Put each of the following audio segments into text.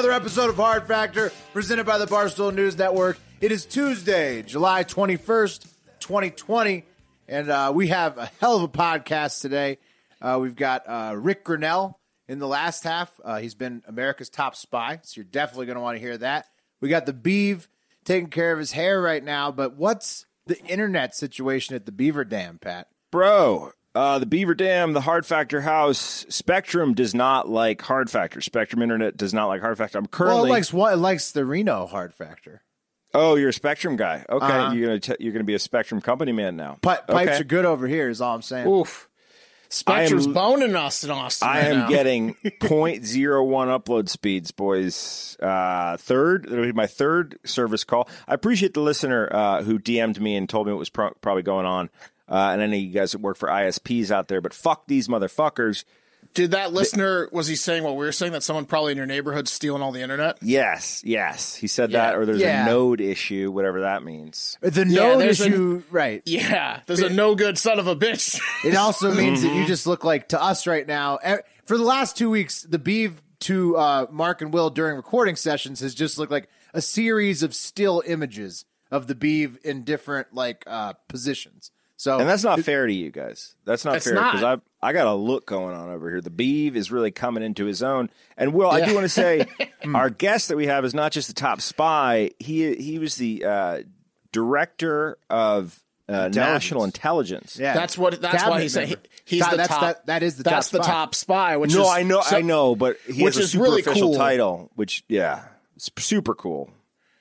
Another episode of Hard Factor, presented by the Barstool News Network. It is Tuesday, July 21st, 2020, and uh, we have a hell of a podcast today. Uh, we've got uh, Rick Grenell in the last half. Uh, he's been America's top spy, so you're definitely going to want to hear that. We got the Beave taking care of his hair right now, but what's the internet situation at the Beaver Dam, Pat? Bro, uh, the Beaver Dam, the Hard Factor House, Spectrum does not like Hard Factor. Spectrum Internet does not like Hard Factor. I'm Well, currently. it likes what? It likes the Reno Hard Factor. oh, you're a Spectrum guy. Okay, Uh-huh. you're gonna t- you're gonna be a Spectrum company man now. Pi- pipes Okay. are good over here, is all I'm saying. Oof. Spectre's I am- boning us in Austin. I right am now. getting 0.01 upload speeds, boys. Uh, third, it'll be my third service call. I appreciate the listener uh, who DM'd me and told me what was pro- probably going on. Uh, and I know you guys that work for ISPs out there, but fuck these motherfuckers. Did that listener was he saying what we were saying that someone probably in your neighborhood stealing all the internet? Yes, yes, he said Yeah. that, or there's Yeah. a node issue, whatever that means. The Yeah, node there's a- issue, right? Yeah, there's a no good son of a bitch. It also means Mm-hmm. that you just look like to us right now. eh, For the last two weeks, the Beave to uh, Mark and Will during recording sessions has just looked like a series of still images of the Beave in different like uh, positions. So And that's not fair to you guys. That's not It's fair because. I I got a look going on over here. The Beeve is really coming into his own. And Will, I do want to say, our guest that we have is not just the top spy. He he was the uh, director of uh, national intelligence. yeah, That's what. That's why Cabinet he he, he's That- the that's, top. That, that is the that's top the spy. top spy. Which No, is, I know, so- I know, but he which has a is super really cool. title, which yeah, it's super cool.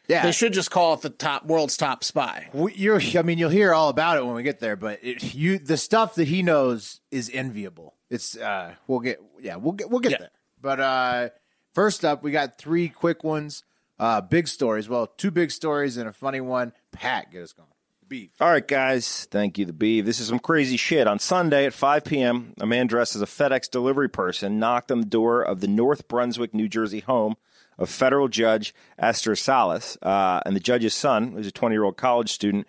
Yeah, They should just call it the top world's top spy. You're, I mean, you'll hear all about it when we get there, but it, you, the stuff that he knows is enviable. It's, uh, we'll get, yeah, we'll get, we'll get Yeah. there. But uh, first up, we got three quick ones, uh, big stories. Well, two big stories and a funny one. Pat, get us going. Beef. All right, guys. Thank you, the Beef. This is some crazy shit. On Sunday at 5 p.m., a man dressed as a FedEx delivery person knocked on the door of the North Brunswick, New Jersey home of federal judge Esther Salas. Uh, and the judge's son, who's a 20 year old college student,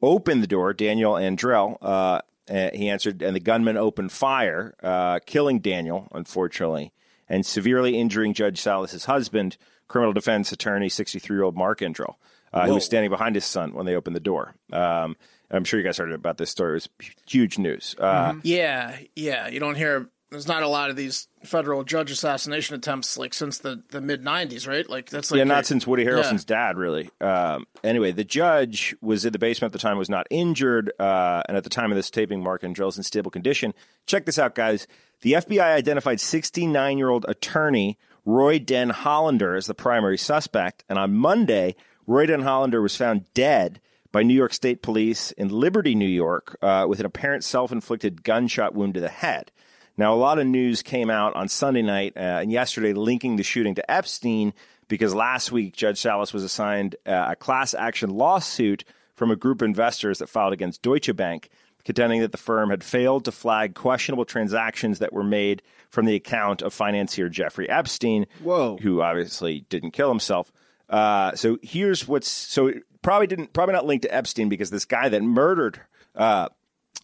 opened the door, Daniel Anderl. Uh, and he answered, and the gunman opened fire, uh, killing Daniel, unfortunately, and severely injuring Judge Salas's husband, criminal defense attorney, 63 year old Mark Anderl, uh, who was standing behind his son when they opened the door. Um, I'm sure you guys heard about this story. It was huge news. Uh, Yeah, yeah. You don't hear. There's not a lot of these federal judge assassination attempts like since the, the mid '90s, right? Like that's like yeah, not since Woody Harrelson's dad, really. Um, anyway, the judge was in the basement at the time, was not injured, uh, and at the time of this taping, Mark Anderl's in stable condition. Check this out, guys. The FBI identified 69 year old attorney Roy Den Hollander as the primary suspect, and on Monday, Roy Den Hollander was found dead by New York State Police in Liberty, New York, uh, with an apparent self inflicted gunshot wound to the head. Now, a lot of news came out on Sunday night uh, and yesterday linking the shooting to Epstein because last week Judge Salas was assigned uh, a class action lawsuit from a group of investors that filed against Deutsche Bank, contending that the firm had failed to flag questionable transactions that were made from the account of financier Jeffrey Epstein, Whoa. who obviously didn't kill himself. Uh, so here's what's so it probably didn't probably not linked to Epstein because this guy that murdered uh,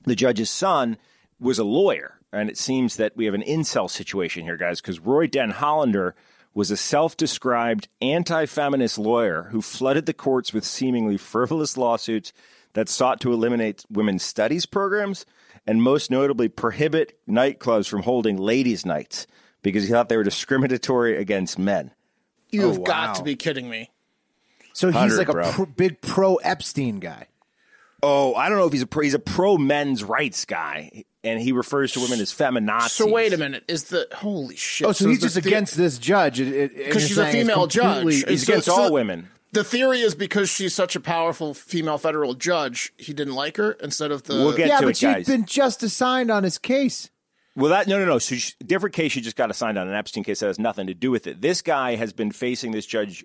the judge's son was a lawyer. And it seems that we have an incel situation here, guys, because Roy Den Hollander was a self described anti feminist lawyer who flooded the courts with seemingly frivolous lawsuits that sought to eliminate women's studies programs and most notably prohibit nightclubs from holding ladies' nights because he thought they were discriminatory against men. You've wow. got to be kidding me. So he's like a pro, big pro Epstein guy. Oh, I don't know if he's a pro, he's a pro men's rights guy, and he refers to women as feminazis. So wait a minute. Is the holy shit? Oh, so, he's just the- against this judge because Because she's a female judge. He's It's- against so- all women. The theory is because she's such a powerful female federal judge, he didn't like her instead of the. We'll get Yeah, to but it, she'd guys. been just assigned on his case. Well, that no, no, no. So she, different case. She just got assigned on an Epstein case that has nothing to do with it. This guy has been facing this judge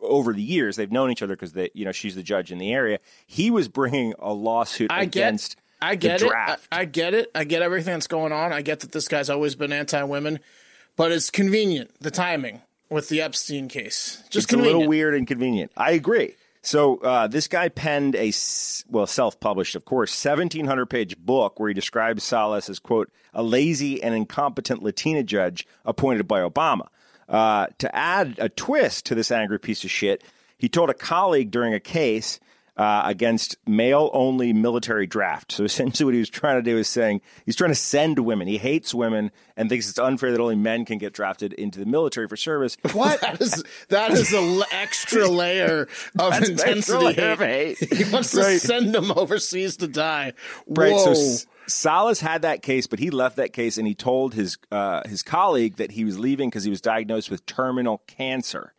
over the years. They've known each other because they, you know, she's the judge in the area. He was bringing a lawsuit I get, against. I get it. I. I get it. I get everything that's going on. I get that this guy's always been anti-women, but it's convenient the timing with the Epstein case. Just it's a little weird and convenient. I agree. So uh, this guy penned a well, self-published, of course, seventeen hundred page book where he describes Salas as quote a lazy and incompetent Latina judge appointed by Obama. Uh, to add a twist to this angry piece of shit, he told a colleague during a case. Uh, against male only military draft. So essentially, what he was trying to do is saying he's trying to send women. He hates women and thinks it's unfair that only men can get drafted into the military for service. What? that is that is an extra layer of That's intensity. layer of hate. He wants Right. to send them overseas to die. Right. Whoa. So Salas had that case, but he left that case and he told his uh, his colleague that he was leaving because he was diagnosed with terminal cancer.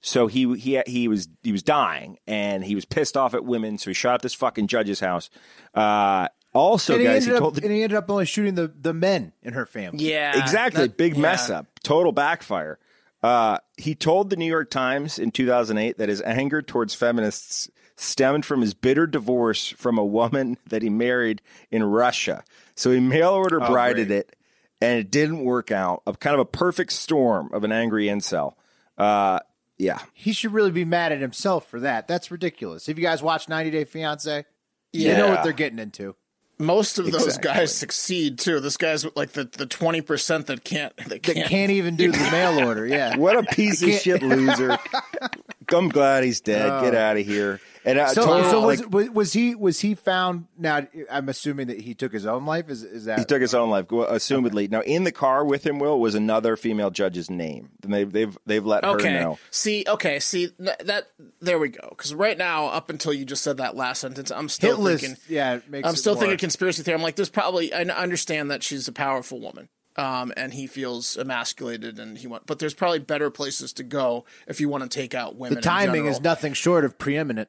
So he he he was he was dying and he was pissed off at women. So he shot at this fucking judge's house. Uh, also, and, guys, ended he up, told the, and he ended up only shooting the, the men in her family. yeah, exactly that- big mess up, total backfire. Uh, he told the New York Times in 2008 that his anger towards feminists stemmed from his bitter divorce from a woman that he married in Russia. So he mail order brided it, and it didn't work out. A kind of a perfect storm of an angry incel. Uh, yeah, He should really be mad at himself for that. That's ridiculous. If you guys watch 90 Day Fiance? Yeah. You know what they're getting into. Most of those Exactly. guys succeed too. This guy's like the the twenty percent that can't that That can't. can't even do the mail order. Yeah. what a piece of shit loser. I'm glad he's dead. Get oh. out of here. And I So, told so like, was, was was he was he found? Now I'm assuming that he took his own life. Is is that He took his own life, well, assumedly. Now, in the car with him, Will was another female judge's name. And they've they've they've let her know. See, okay, see that. There we go. Because right now, up until you just said that last sentence, I'm still hit list? thinking. Yeah, it makes I'm still more- thinking conspiracy theory. I'm like, there's probably. I understand that she's a powerful woman, um, and he feels emasculated, and he want. But there's probably better places to go if you want to take out women. The timing in is nothing short of preeminent.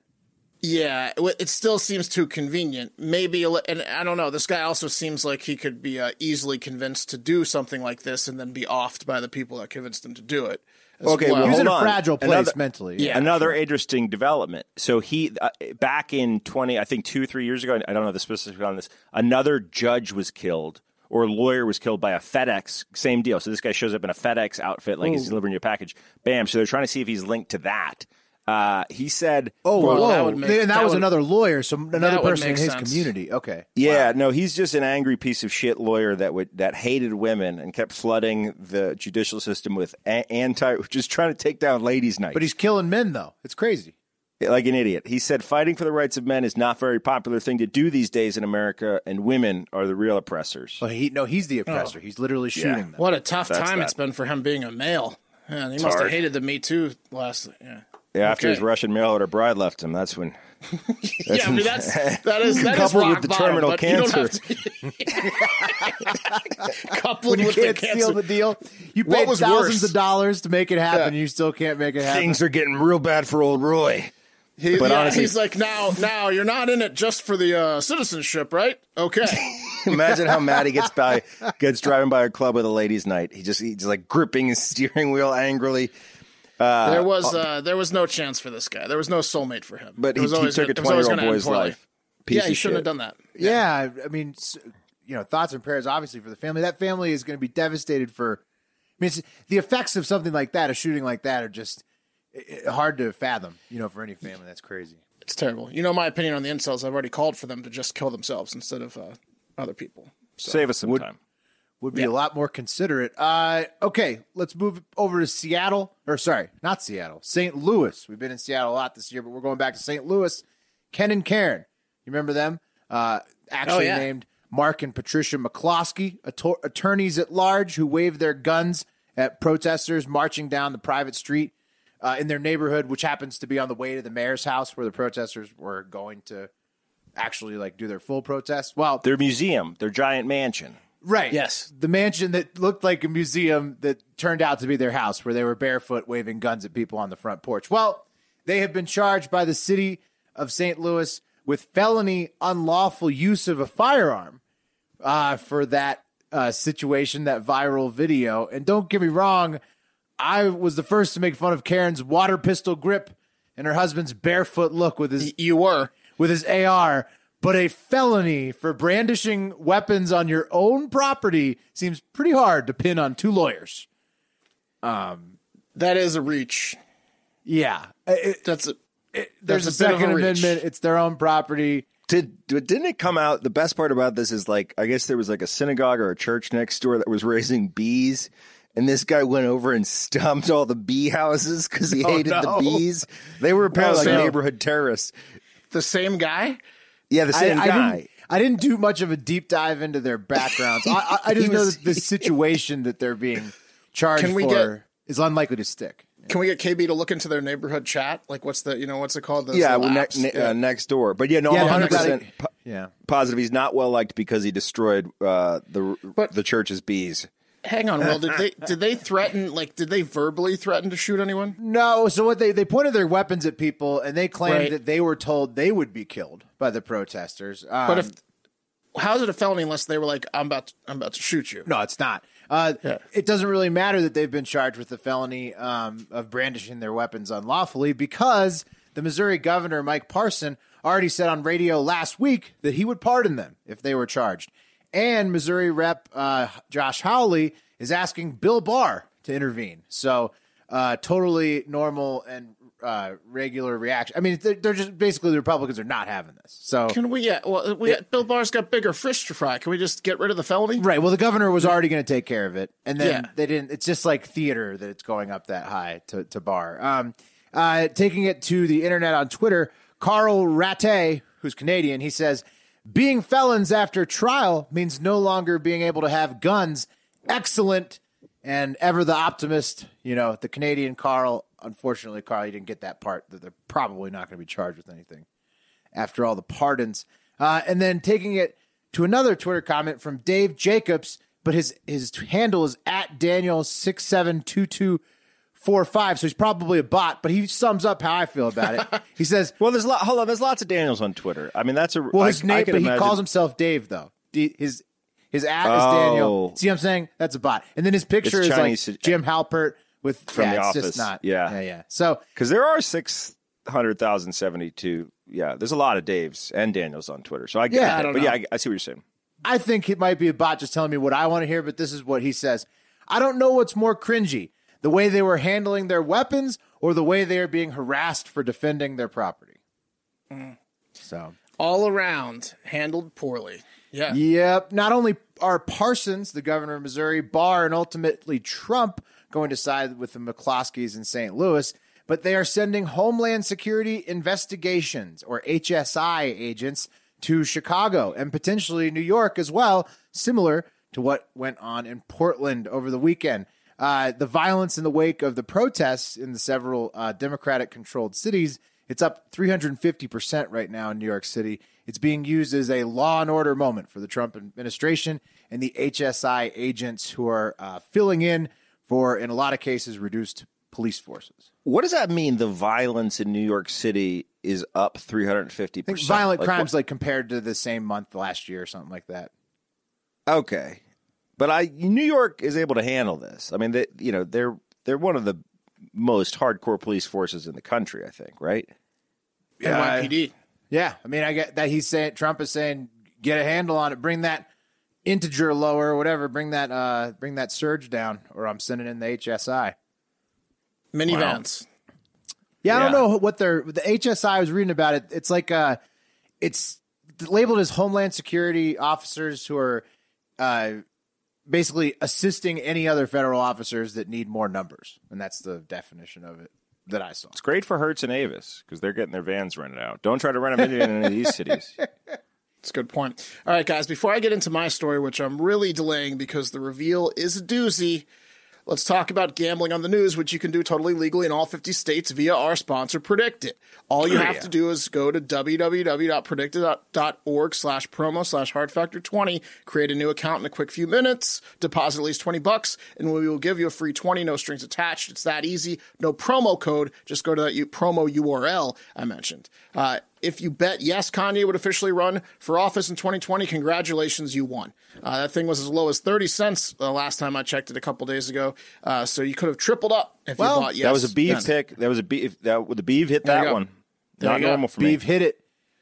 Yeah, it it still seems too convenient. Maybe, and I don't know. This guy also seems like he could be uh, easily convinced to do something like this, and then be offed by the people that convinced him to do it. as Okay, well, He was hold in a fragile place Another- mentally. Yeah. Another interesting development. So he uh, back in twenty, I think two three years ago. I don't know the specifics on this. Another judge was killed. Or a lawyer was killed by a FedEx. Same deal. So this guy shows up in a FedEx outfit, like he's delivering you a package. Bam. So they're trying to see if he's linked to that. Uh, he said, Oh, Well, whoa! that would make- and that, that was would- another lawyer, so another person in his sense. community. Okay. Yeah, no, he's just an angry piece of shit lawyer that would that hated women and kept flooding the judicial system with a- anti, just trying to take down ladies' night. But he's killing men, though. It's crazy. like an idiot. He said fighting for the rights of men is not a very popular thing to do these days in America, and women are the real oppressors. But he no, he's the oppressor. He's literally shooting them. What a tough That's time that. it's been for him being a male. Man, he must have hated the Me Too last. Yeah, Yeah, After his Russian mail order bride left him, that's when. yeah. I mean, that's that is that is Coupled with rock the terminal but you don't cancer. to- coupled When you with can't cancer. seal the deal, you paid was thousands worse? of dollars to make it happen. You still can't make it happen. Things are getting real bad for old Roy. He- But yeah, honestly- he's like, now, now you're not in it just for the uh, citizenship, right? Okay. Imagine how mad he gets by gets driving by a club with a ladies' night. He just he's like gripping his steering wheel angrily. There was uh, there was no chance for this guy. There was no soulmate for him. But It he, was he always took a gonna- it twenty year old boy's life. Piece Yeah, he shouldn't shit. have done that. Yeah, I mean, you know, thoughts and prayers obviously for the family. That family is going to be devastated for. I mean, it's, the effects of something like that, a shooting like that, are just i- i- hard to fathom. You know, for any family, that's crazy. It's terrible. You know my opinion on the incels. I've already called for them to just kill themselves instead of uh, other people. Save us some time. Would be a lot more considerate. Uh, okay, let's move over to Seattle. Or sorry, not Seattle, St. Louis. We've been in Seattle a lot this year, but we're going back to St. Louis. Ken and Karen, You remember them? Uh, actually yeah. named Mark and Patricia McCloskey, attorneys at large who waved their guns at protesters marching down the private street uh, in their neighborhood, which happens to be on the way to the mayor's house where the protesters were going to actually like do their full protest. Well, Their museum, their giant mansion. Right. Yes. The mansion that looked like a museum that turned out to be their house where they were barefoot waving guns at people on the front porch. Well, they have been charged by the city of St. Louis with felony unlawful use of a firearm uh, for that uh, situation, that viral video. And don't get me wrong, I was the first to make fun of Karen's water pistol grip and her husband's barefoot look with his You were. with his AR, but a felony for brandishing weapons on your own property seems pretty hard to pin on two lawyers. Um, that is a reach. Yeah, uh, It- That's a. there's That's a a a Second reach. Amendment. It's their own property. Did didn't it come out? The best part about this is like I guess there was like a synagogue or a church next door that was raising bees, and this guy went over and stomped all the bee houses because he oh, hated no. the bees. They were apparently Well, like neighborhood terrorists. The same guy? Yeah, the same I, I guy. didn't, I didn't do much of a deep dive into their backgrounds. I, I, I just He know that the situation that they're being charged Can we for get- is unlikely to stick. Can we get KB to look into their neighborhood chat? Like, what's the, you know, what's it called? Those yeah, well, ne- ne- Yeah. uh, next door. But yeah, no, Yeah, I'm 100 percent gotta- Yeah. positive he's not well liked because he destroyed uh, the But- the church's bees. Hang on, Will. Did they did they threaten? Like, did they verbally threaten to shoot anyone? No, so what they they pointed their weapons at people and they claimed Right. that they were told they would be killed by the protesters. Um, But if how is it a felony unless they were like, I'm about to, I'm about to shoot you? No, it's not. Uh, Yeah. It doesn't really matter that they've been charged with the felony um, of brandishing their weapons unlawfully because the Missouri governor, Mike Parson, already said on radio last week that he would pardon them if they were charged. And Missouri Rep uh, Josh Hawley is asking Bill Barr to intervene. So, uh, totally normal and uh, regular reaction. I mean, they're, they're just basically the Republicans are not having this. So, Can we? Yeah. Well, we Bill Barr's got bigger fish to fry. Can we just get rid of the felony? Right. Well, the governor was already going to take care of it, and then Yeah. they didn't. It's just like theater that it's going up that high to to bar. Um, uh, taking it to the internet on Twitter, Carl Ratte, who's Canadian, he says, "Being felons after trial means no longer being able to have guns. Excellent." And ever the optimist, you know, the Canadian Carl. Unfortunately, Carl, you didn't get that part. That they're probably not going to be charged with anything after all the pardons. Uh, and then taking it to another Twitter comment from Dave Jacobs, but his his handle is at Daniel six seven two two four or five. So he's probably a bot, but he sums up how I feel about it. He says, Well, there's a lot. Hold on, there's lots of Daniels on Twitter. I mean, that's a "Well, his I- I name, can but he calls himself Dave though. His his is Oh. Daniel. See what I'm saying? That's a bot. And then his picture It's is Chinese- like Jim Halpert with From yeah, The it's just Office. not. Yeah. yeah, yeah. So because there are six hundred thousand seventy two. Yeah, there's a lot of Daves and Daniels on Twitter. So I get Yeah, it. I don't but know. yeah, I, I see what you're saying. I think it might be a bot just telling me what I want to hear, but this is what he says. I don't know what's more cringy the way they were handling their weapons or the way they are being harassed for defending their property. Mm. So, All around handled poorly. Yeah. yep. Not only are Parsons, the governor of Missouri, Barr, and ultimately Trump going to side with the McCloskeys in St. Louis, but they are sending Homeland Security Investigations or HSI agents to Chicago and potentially New York as well, similar to what went on in Portland over the weekend. Uh, the violence in the wake of the protests in the several uh, Democratic controlled cities, it's up 350% right now in New York City. It's being used as a law and order moment for the Trump administration and the HSI agents who are uh, filling in for, in a lot of cases, reduced police forces. What does that mean? The violence in New York City is up 350%. violent crimes, like compared to the same month last year or something like that. Okay, but I New York is able to handle this. I mean, they, you know, they're they're one of the most hardcore police forces in the country. I think, right? NYPD. Yeah, I mean, I get that he's saying Trump is saying get a handle on it, bring that integer lower, or whatever, bring that uh, bring that surge down, or I'm sending in the HSI. Minivans. Yeah, I don't know what they're the HSI. I was reading about it. It's like uh, it's labeled as Homeland Security officers who are uh, basically assisting any other federal officers that need more numbers, and that's the definition of it. that I saw. It's great for Hertz and Avis because they're getting their vans rented out. Don't try to rent them in any of these cities. That's a good point. All right, guys, before I get into my story, which I'm really delaying because the reveal is a doozy, let's talk about gambling on the news, which you can do totally legally in all 50 states via our sponsor, PredictIt. All you have to do is go to www.predictit.org slash promo slash hard factor 20, create a new account in a quick few minutes, deposit at least 20 bucks, and we will give you a free 20, no strings attached. It's that easy. No promo code. Just go to that promo URL I mentioned. Uh, if you bet yes, Kanye would officially run for office in 2020, congratulations, you won. Uh, that thing was as low as 30 cents the last time I checked it a couple days ago. Uh, so you could have tripled up if Well, you bought yes. that was a beef then. pick. That was a beef. That the beef hit There that one. There Not normal for Beef me. hit it.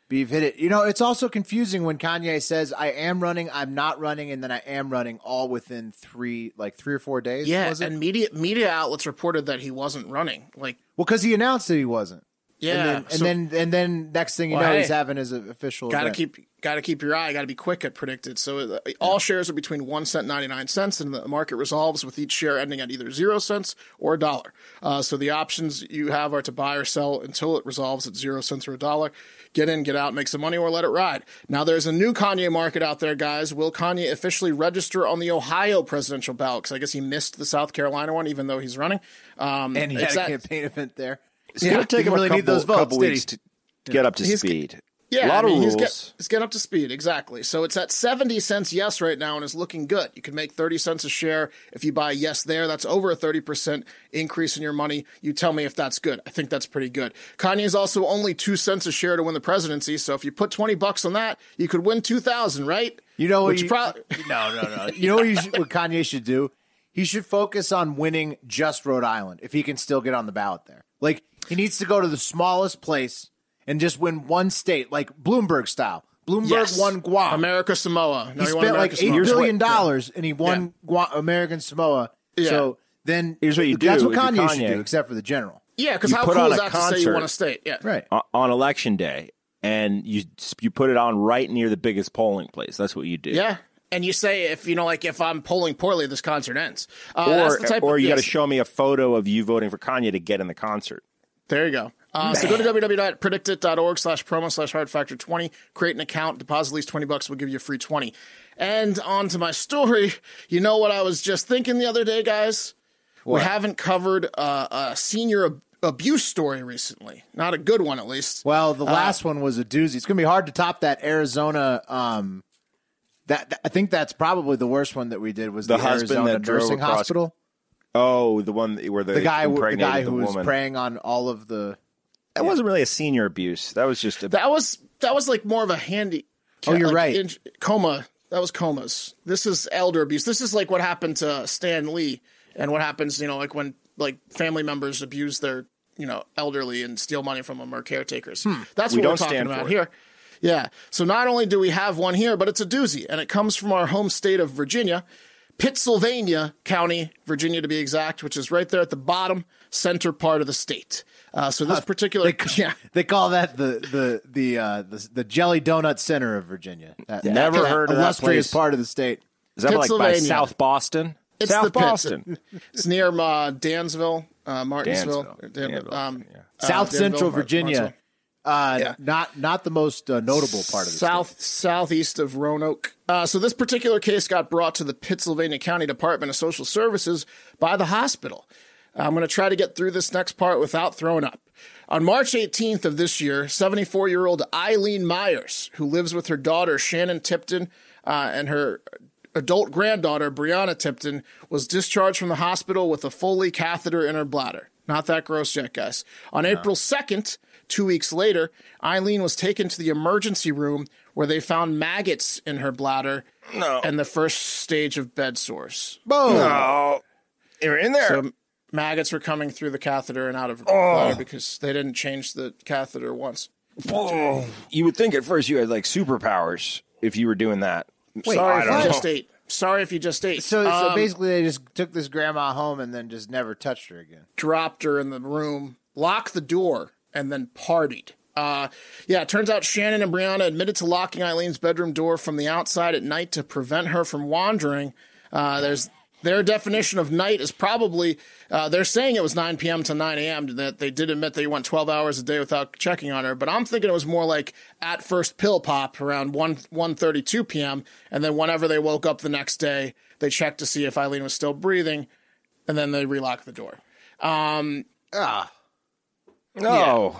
Beef hit it. You know, it's also confusing when Kanye says, I am running, I'm not running, and then I am running all within three, like three or four days. Yeah, was it? and media media outlets reported that he wasn't running. Like, well, because he announced that he wasn't. Yeah, And then, and then, and then next thing you Well, know, he's having his official. gotta keep gotta keep your eye. Gotta be quick at PredictIt. So uh, all shares are between one cent ninety nine cents, and the market resolves with each share ending at either zero cents or a dollar. Uh, so the options you have are to buy or sell until it resolves at zero cents or a dollar. Get in, get out, make some money, or let it ride. Now there's a new Kanye market out there, guys. Will Kanye officially register on the Ohio presidential ballot? Because I guess he missed the South Carolina one, even though he's running. Um, and he had a that- campaign event there. It's going to take him really a couple, need those votes, couple weeks to get up to He's- speed. Yeah, a lot I mean, of he's, rules. get, he's getting up to speed exactly. So it's at seventy cents yes right now, and is looking good. You can make thirty cents a share if you buy yes there. That's over a thirty percent increase in your money. You tell me if that's good. I think that's pretty good. Kanye is also only two cents a share to win the presidency. So if you put twenty bucks on that, you could win two thousand, right? You know what? Which You, prob- no, no, no. You know what, you should, what Kanye should do? He should focus on winning just Rhode Island if he can still get on the ballot there. Like he needs to go to the smallest place and just win one state, like Bloomberg style. Bloomberg Yes. won Guam. America Samoa. No, he you want spent America like eight Samoa. billion dollars, and he won Gua- American Samoa. Yeah. So then Here's what you That's do what if you're Kanye, should do, except for the general. Yeah, because how cool on is that to say you concert. won a state? Yeah, Right. on election day, and you you put it on right near the biggest polling place. That's what you do. Yeah. And you say if you know, like if I'm polling poorly, this concert ends. Uh, that's Or the type or of, you got to show me a photo of you voting for Kanye to get in the concert. There you go. Uh, so go to www.predictit.org slash promo slash hard factor 20. Create an account, deposit at least 20 bucks. We'll give you a free 20. And on to my story. You know what I was just thinking the other day, guys? We haven't covered uh, a senior ab- abuse story recently. Not a good one, at least. Well, Uh, the last one was a doozy. It's going to be hard to top that Arizona. Um, that, that- I think that's probably the worst one that we did was the, The husband Arizona that drove nursing across- hospital. Oh, the one where the The guy, the impregnated guy the who was woman. preying on all of the. That wasn't really a senior abuse. That was just a That was that was like more of a handy. Oh, you're like, right. in- coma. That was comas. This is elder abuse. This is like what happened to Stan Lee, and what happens, you know, like when like family members abuse their, you know, elderly and steal money from them or caretakers. Hmm. That's We what we're talking stand about here. Yeah. So not only do we have one here, but it's a doozy, and it comes from our home state of Virginia, Pittsylvania County, Virginia to be exact, which is right there at the bottom center part of the state. Uh, so this particular, They, yeah. they call that the the the uh, the, the Jelly Donut Center of Virginia. That, Never that heard of that place. part of the state. Is that like by South Boston? It's South the Pitts- Boston. It's near uh, Dansville, uh, Martinsville, Dansville. Dan- Danville, um, yeah. uh, South Danville, Central Mar- Virginia. Martinsville. Uh, Yeah. Not not the most uh, notable part of the south state. southeast of Roanoke. Uh, so this particular case got brought to the Pittsylvania County Department of Social Services by the hospital. I'm going to try to get through this next part without throwing up. On March 18th of this year, 74 year old Eileen Myers, who lives with her daughter Shannon Tipton uh, and her adult granddaughter Brianna Tipton, was discharged from the hospital with a Foley catheter in her bladder. Not that gross yet, guys. On April 2nd, two weeks later, Eileen was taken to the emergency room where they found maggots in her bladder and the first stage of bed sores. Boom. Oh, you're in there. So maggots were coming through the catheter and out of her bladder because they didn't change the catheter once. you would think at first you had like superpowers if you were doing that. Sorry I if you don't just know. ate. Sorry if you just ate. So, so Um, basically, they just took this grandma home and then just never touched her again. dropped her in the room, locked the door, and then partied. Uh, yeah, it turns out Shannon and Brianna admitted to locking Eileen's bedroom door from the outside at night to prevent her from wandering. Uh, there's their definition of night is probably uh, they're saying it was 9 p.m. to 9 a.m. That they did admit they went 12 hours a day without checking on her, but I'm thinking it was more like at first pill pop around 1 1:32 p.m. and then whenever they woke up the next day, they checked to see if Eileen was still breathing, and then they relocked the door. Um, Ah. No.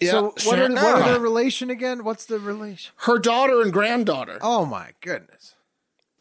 yeah, So what Sharon- are, what are their relation again? What's the relation? her daughter and granddaughter. Oh my goodness.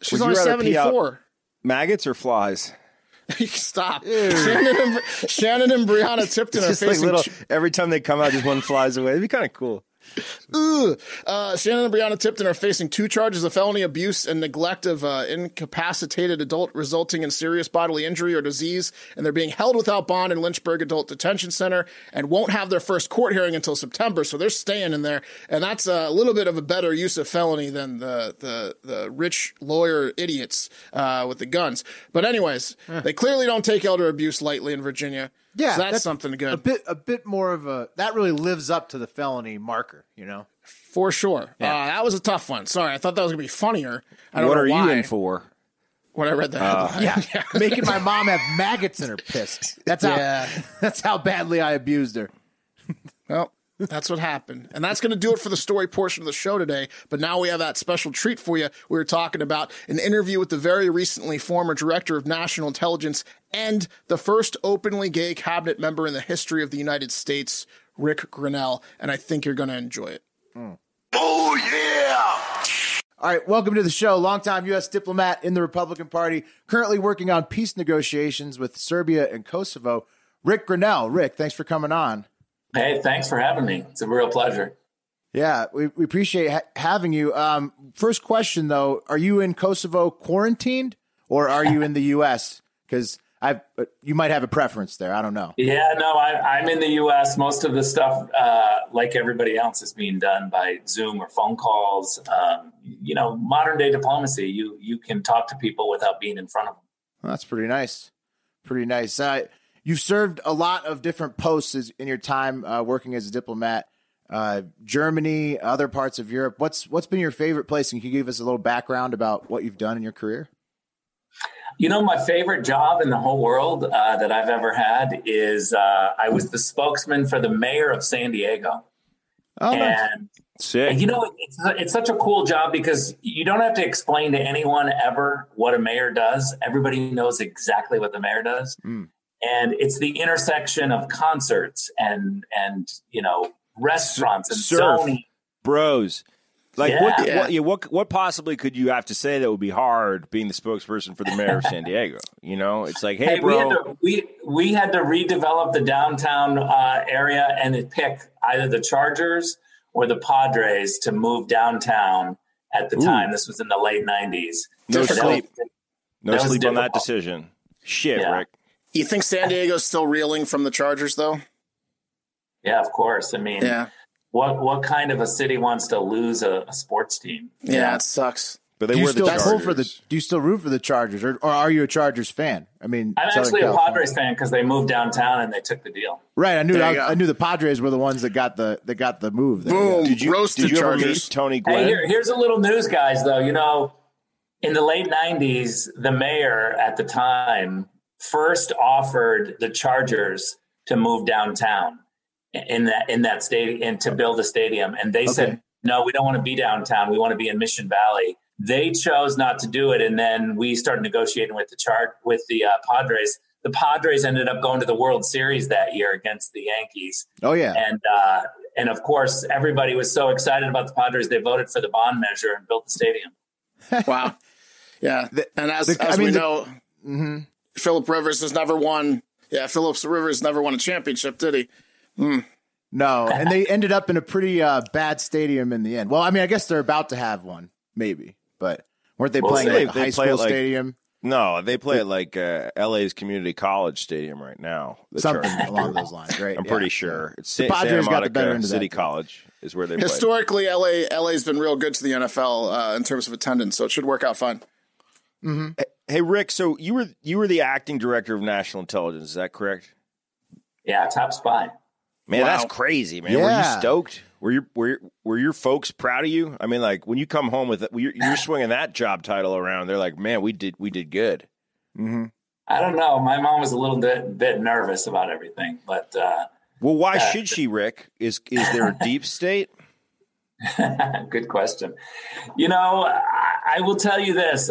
She's only rather pee 74. Maggots or flies? Stop. Shannon and, Shannon and Brianna Tipton are Just like facing little. Every time they come out, just one flies away. It'd be kind of cool. Ugh. Uh, Shannon and Brianna Tipton are facing two charges of felony abuse and neglect of uh, incapacitated adult resulting in serious bodily injury or disease, and they're being held without bond in Lynchburg Adult Detention Center and won't have their first court hearing until September. So they're staying in there, and that's a little bit of a better use of felony than the the the rich lawyer idiots uh, with the guns. But anyways, they clearly don't take elder abuse lightly in Virginia. Yeah, so that's, something good A bit, a bit more of a that really lives up to the felony marker, you know. for sure. Uh, that was a tough one. Sorry, I thought that was gonna be funnier. I don't What know are why. you in for? when I read that. Uh, headline. Yeah, making my mom have maggots in her piss. That's how. Yeah. That's how badly I abused her. Well, that's what happened. And that's going to do it for the story portion of the show today. But now we have that special treat for you. We were talking about an interview with the very recently former director of national intelligence and the first openly gay cabinet member in the history of the United States, Rick Grenell. And I think you're going to enjoy it. Mm. Oh, yeah! All right, welcome to the show. Longtime U.S. diplomat in the Republican Party, currently working on peace negotiations with Serbia and Kosovo. Rick Grenell. Rick, thanks for coming on. Hey, thanks for having me. It's a real pleasure. Yeah, we, we appreciate ha- having you. Um, first question though, are you in Kosovo quarantined or are you in the U.S.? Because I, you might have a preference there. I don't know. Yeah, no, I, I'm in the U.S. Most of the stuff, uh, like everybody else, is being done by Zoom or phone calls. Um, you know, modern day diplomacy. You you can talk to people without being in front of them. Well, that's pretty nice. Pretty nice. Uh, you've served a lot of different posts as, in your time uh, working as a diplomat. Uh, Germany, other parts of Europe. What's what's been your favorite place? And can you give us a little background about what you've done in your career? You know, my favorite job in the whole world uh, that I've ever had is uh, I was the spokesman for the mayor of San Diego. Oh, nice. and Sick. And you know, it's, it's such a cool job because you don't have to explain to anyone ever what a mayor does. Everybody knows exactly what the mayor does. Hmm. And it's the intersection of concerts and, and, you know, restaurants and surf. zoning. Bros. Like Yeah. what, Yeah. what yeah, what what possibly could you have to say that would be hard being the spokesperson for the mayor of San Diego? You know, it's like, hey, Hey, we had bro, to we we had to redevelop the downtown uh, area and pick either the Chargers or the Padres to move downtown at the Ooh. time. This was in the late nineties. No So sleep. was- no sleep on that decision. Shit, Yeah. Rick. You think San Diego's still reeling from the Chargers, though? Yeah, of course. I mean, Yeah. what what kind of a city wants to lose a, a sports team? Yeah, it sucks. But they do you were the still Chargers. pull for the? Do you still root for the Chargers, or, or are you a Chargers fan? I mean, I'm Southern actually California. a Padres fan because they moved downtown and they took the deal. Right, I knew. There I. I knew the Padres were the ones that got the that got the move. There. Boom. Did you Roasted did you ever Chargers. meet Tony Gwynn? Hey, here, here's a little news, guys. Though you know, in the late '90s, the mayor at the time first offered the Chargers to move downtown in that in that stadium and to build a stadium, and they Okay. said, "No, we don't want to be downtown. We want to be in Mission Valley." They chose not to do it, and then we started negotiating with the chart with the uh, Padres. The Padres ended up going to the World Series that year against the Yankees Oh yeah. and uh, and of course everybody was so excited about the Padres they voted for the bond measure and built the stadium. Wow. Yeah. The- and as, the- I as we the- know, hmm Philip Rivers has never won. Yeah, Phillips Rivers never won a championship, did he? No, and they ended up in a pretty uh, bad stadium in the end. Well, I mean, I guess they're about to have one, maybe, but weren't they We'll playing see. like a They high play school like- stadium, No, they play at like uh, LA's Community College Stadium right now. something Chargers. along those lines, right? I'm Yeah. pretty sure it's The Sa- Padres Santa got the better Monica end of that City deal. College is where they play. Historically, LA LA's been real good to the NFL uh, in terms of attendance, so it should work out fine. Hey Rick, so you were you were the acting director of national intelligence, is that correct? Yeah, top spy. Man, Wow. that's crazy, man. Were you stoked? Were your were your- were your folks proud of you? I mean, like when you come home with you're, you're swinging that job title around. They're like, man, we did we did good. I don't know. My mom was a little bit bit nervous about everything, but uh, Well, why should she, Rick? Is is there a deep state? Good question. You know, I, I will tell you this.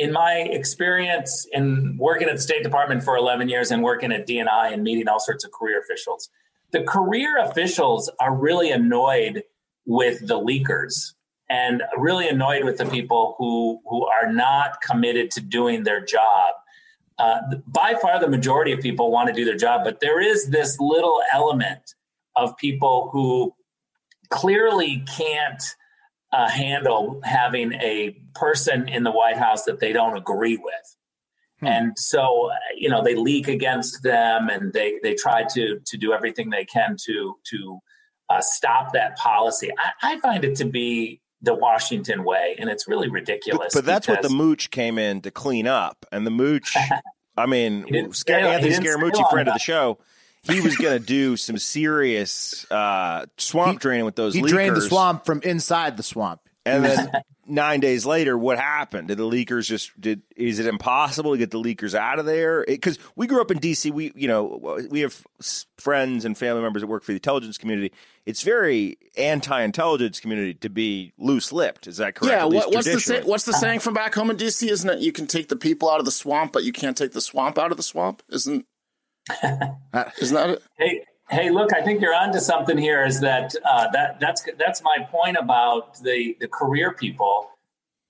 In my experience in working at the State Department for 11 years and working at DNI and meeting all sorts of career officials, the career officials are really annoyed with the leakers and really annoyed with the people who who are not committed to doing their job. Uh, by far, the majority of people want to do their job, but there is this little element of people who clearly can't uh, handle having a person in the White House that they don't agree with. And so, you know, they leak against them, and they they try to to do everything they can to to uh, stop that policy. I, I find it to be the Washington way, and it's really ridiculous. but that's what the mooch came in to clean up. And the mooch, I mean, He didn't Scar- stay- he Anthony Scaramucci, long friend of the show, he was going to do some serious uh, swamp draining with those He leakers. drained the swamp from inside the swamp. And then nine days later, what happened? Did the leakers just did? Is it impossible to get the leakers out of there? Because we grew up in DC, we you know we have friends and family members that work for the intelligence community. It's very anti-intelligence community to be loose-lipped. Is that correct? Yeah, what, what's the say, what's the saying from back home in DC? Isn't it you can take the people out of the swamp, but you can't take the swamp out of the swamp? Isn't isn't that it? Hey, hey, look, I think you're onto something here. Is that uh, that that's that's my point about the the career people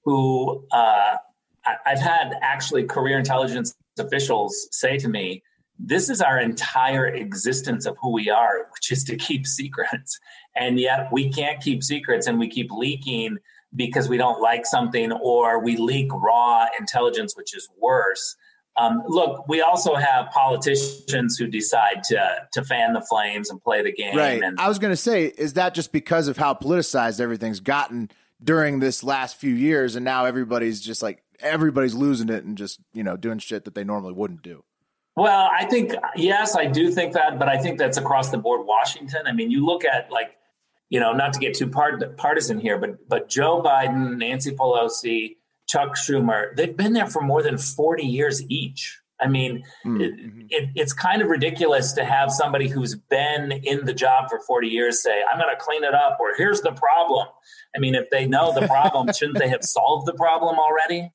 who uh, I, I've had actually career intelligence officials say to me, "This is our entire existence of who we are, which is to keep secrets, and yet we can't keep secrets, and we keep leaking." Because we don't like something, or we leak raw intelligence, which is worse. Um, look, we also have politicians who decide to to fan the flames and play the game. Right. And I was going to say, is that just because of how politicized everything's gotten during this last few years, and now everybody's just like everybody's losing it and just you know doing shit that they normally wouldn't do. well, I think yes, I do think that, but I think that's across the board. Washington. I mean, you look at like, you know, not to get too part, partisan here, but but Joe Biden, Nancy Pelosi, Chuck Schumer, they've been there for more than forty years each. I mean, hmm. it, it, it's kind of ridiculous to have somebody who's been in the job for 40 years say, I'm going to clean it up, or here's the problem. I mean, if they know the problem, shouldn't they have solved the problem already?